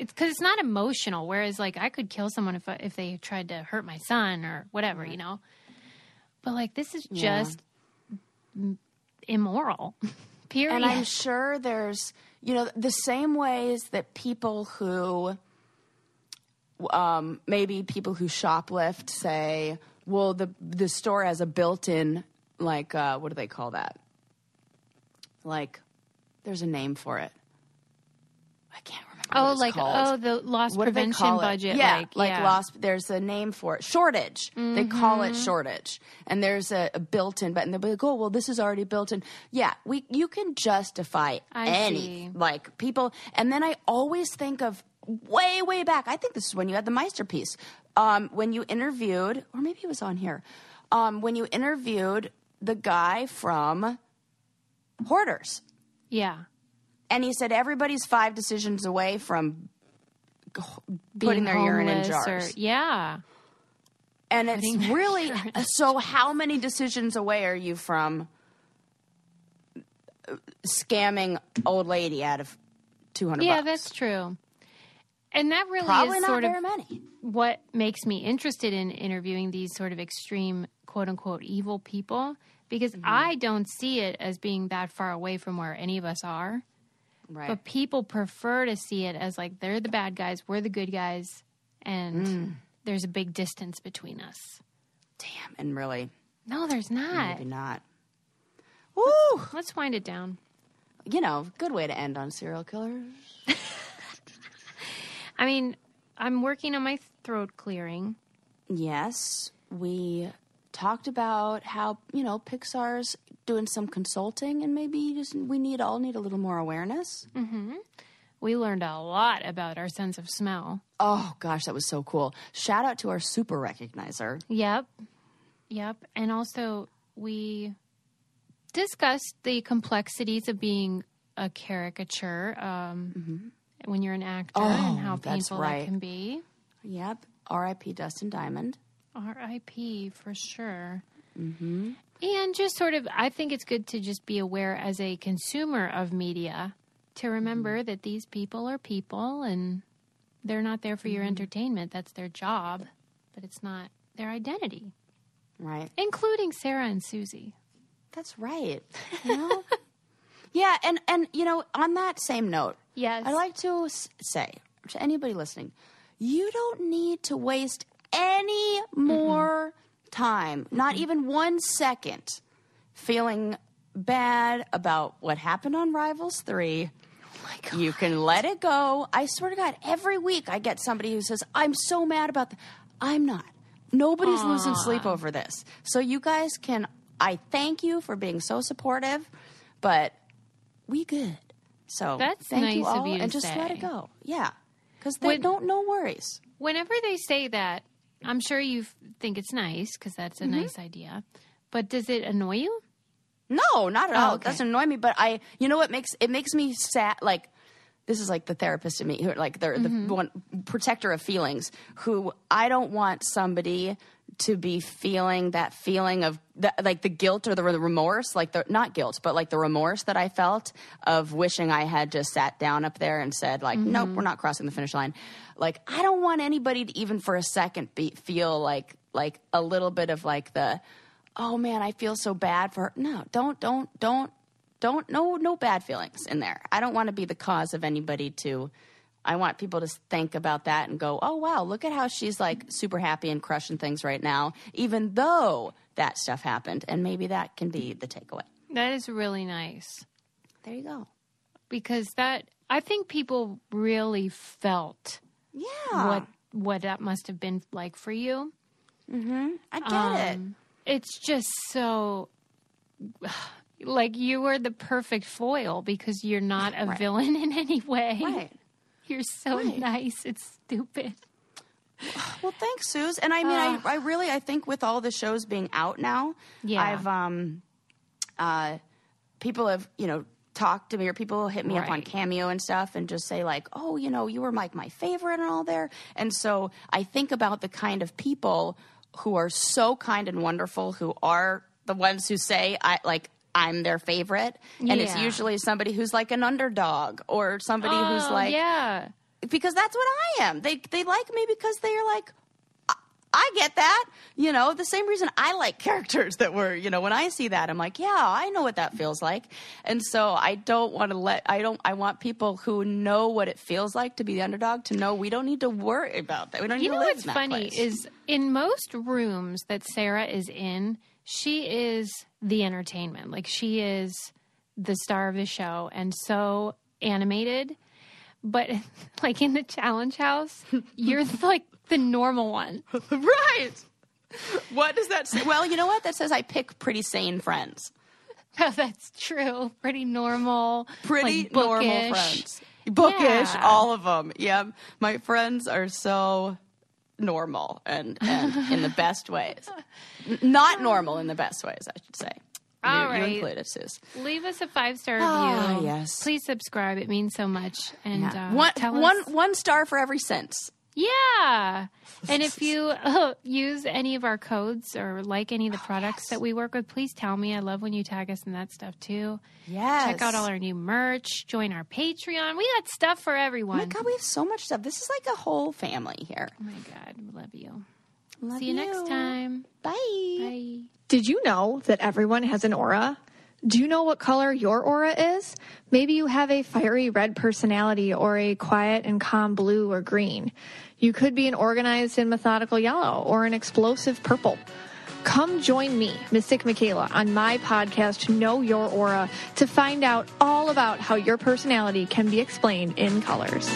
it's because it's not emotional whereas like i could kill someone if, I, if they tried to hurt my son or whatever you know but like this is Yeah. just immoral. Period. And I'm sure there's, you know, the same ways that people who, um, maybe people who shoplift say, well, the the store has a built-in, like, uh, what do they call that? Like, there's a name for it. I can't remember. oh, like called. oh, the loss what prevention it? budget. Yeah, like, yeah. loss. There's a name for it. Shortage. They call Mm-hmm. it shortage, and there's a, a built-in. But and they'll be like, oh, well, this is already built in. Yeah, we you can justify I any see. like people. And then I always think of way way back. I think this is when you had the Meister piece. Um, when you interviewed, or maybe it was on here. Um, when you interviewed the guy from Hoarders yeah. and he said everybody's five decisions away from putting Being their urine in jars. Or, yeah. and it's really so. How many decisions away are you from uh, scamming old lady out of two hundred? Yeah, bucks? that's true. And that really probably is sort of many. what makes me interested in interviewing these sort of extreme, quote unquote, evil people because Mm-hmm. I don't see it as being that far away from where any of us are. Right. But people prefer to see it as like they're the bad guys, we're the good guys, and Mm. there's a big distance between us. Damn, and really, No, there's not. maybe not. Woo! Let's wind it down. You know, good way to end on serial killers. I mean, I'm working on my throat clearing. Yes, we talked about how you know Pixar's doing some consulting, and maybe just we need all need a little more awareness. We learned a lot about our sense of smell. Oh gosh, that was so cool! Shout out to our super recognizer. Yep. Yep. And also, we discussed the complexities of being a caricature um, when you're an actor and how Mm-hmm. Oh, painful right. that can be. Yep, R.I.P. Dustin Diamond. RIP for sure. Mm-hmm. And just sort of, I think it's good to just be aware as a consumer of media to remember that these people are people and they're not there for your entertainment. That's their job, but it's not their identity, Right. including Sarah and Susie. That's right. You know? yeah, and and you know, on that same note, Yes. I'd like to s- say to anybody listening, you don't need to waste any more time, not even one second, feeling bad about what happened on Rivals 3. You can let it go. I swear to God, every week I get somebody who says, I'm so mad about that. I'm not. Nobody's losing sleep over this. So you guys can, I thank you for being so supportive, but we good. So That's thank you nice of you to and just let it go. Yeah. Because they When- don't, no worries. Whenever they say that, I'm sure you think it's nice because that's a Mm-hmm. nice idea. But does it annoy you? No, not at all. Oh, It doesn't annoy me, but I, you know what makes it makes me sad. Like this is like the therapist in me, who like the, Mm-hmm. the one protector of feelings. Who I don't want somebody to be feeling that feeling of the, like the guilt or the, remorse, like the not guilt, but like the remorse that I felt of wishing I had just sat down up there and said like, Mm-hmm. nope, we're not crossing the finish line. Like I don't want anybody to even for a second be, feel like like a little bit of like the oh man, I feel so bad for her. No, don't, don't, don't, don't, no, no bad feelings in there. I don't want to be the cause of anybody to. I want people to think about that and go, oh wow, look at how she's like super happy and crushing things right now, even though that stuff happened. And maybe that can be the takeaway. That is really nice There you go. because that I think people really felt Yeah. what what that must have been like for you. I get it. Um, It's just so like you were the perfect foil because you're not a villain in any way. Right. You're so Right. nice. It's stupid. Well, thanks, Suze. And I mean, I, I really, I think with all the shows being out now, Yeah. I've, um, uh, people have, you know, talked to me or people hit me up on Cameo and stuff and just say like, oh, you know, you were like my favorite and all there. And so I think about the kind of people who are so kind and wonderful, who are the ones who say, I like, I'm their favorite. And it's usually somebody who's like an underdog or somebody who's Oh, like, yeah. because that's what I am. They they like me because they're like I, I get that. You know, the same reason I like characters that were, you know, when I see that I'm like, yeah, I know what that feels like. And so I don't want to let I don't I want people who know what it feels like to be the underdog to know we don't need to worry about that. We don't need You to know live what's in that funny place. is in most rooms that Sarah is in, she is the entertainment. Like she is the star of the show and so animated. But like in the challenge house, you're like the normal one. right. What does that say? Well, you know what? That says I pick pretty sane friends. Oh, that's true. Pretty normal. pretty like, normal friends. Bookish, Yeah. all of them. Yeah, my friends are so normal and, and in the best ways. Not normal in the best ways, I should say. You, All you right. included, Sus. Leave us a five star review. Ah, yes. Please subscribe. It means so much. And uh, one, one, one star for every sense. Yeah. And if you uh, use any of our codes or like any of the products that we work with, please tell me. I love when you tag us in that stuff too. Yes. Check out all our new merch. Join our Patreon. We got stuff for Oh everyone. my God, we have so much stuff. This is like a whole family here. Oh my God. Love you. Love See you, next time. Bye. Bye. Did you know that everyone has an aura? Do you know what color your aura is? Maybe you have a fiery red personality or a quiet and calm blue or green. You could be an organized and methodical yellow or an explosive purple. Come join me, Mystic Michaela, on my podcast, Know Your Aura, to find out all about how your personality can be explained in colors.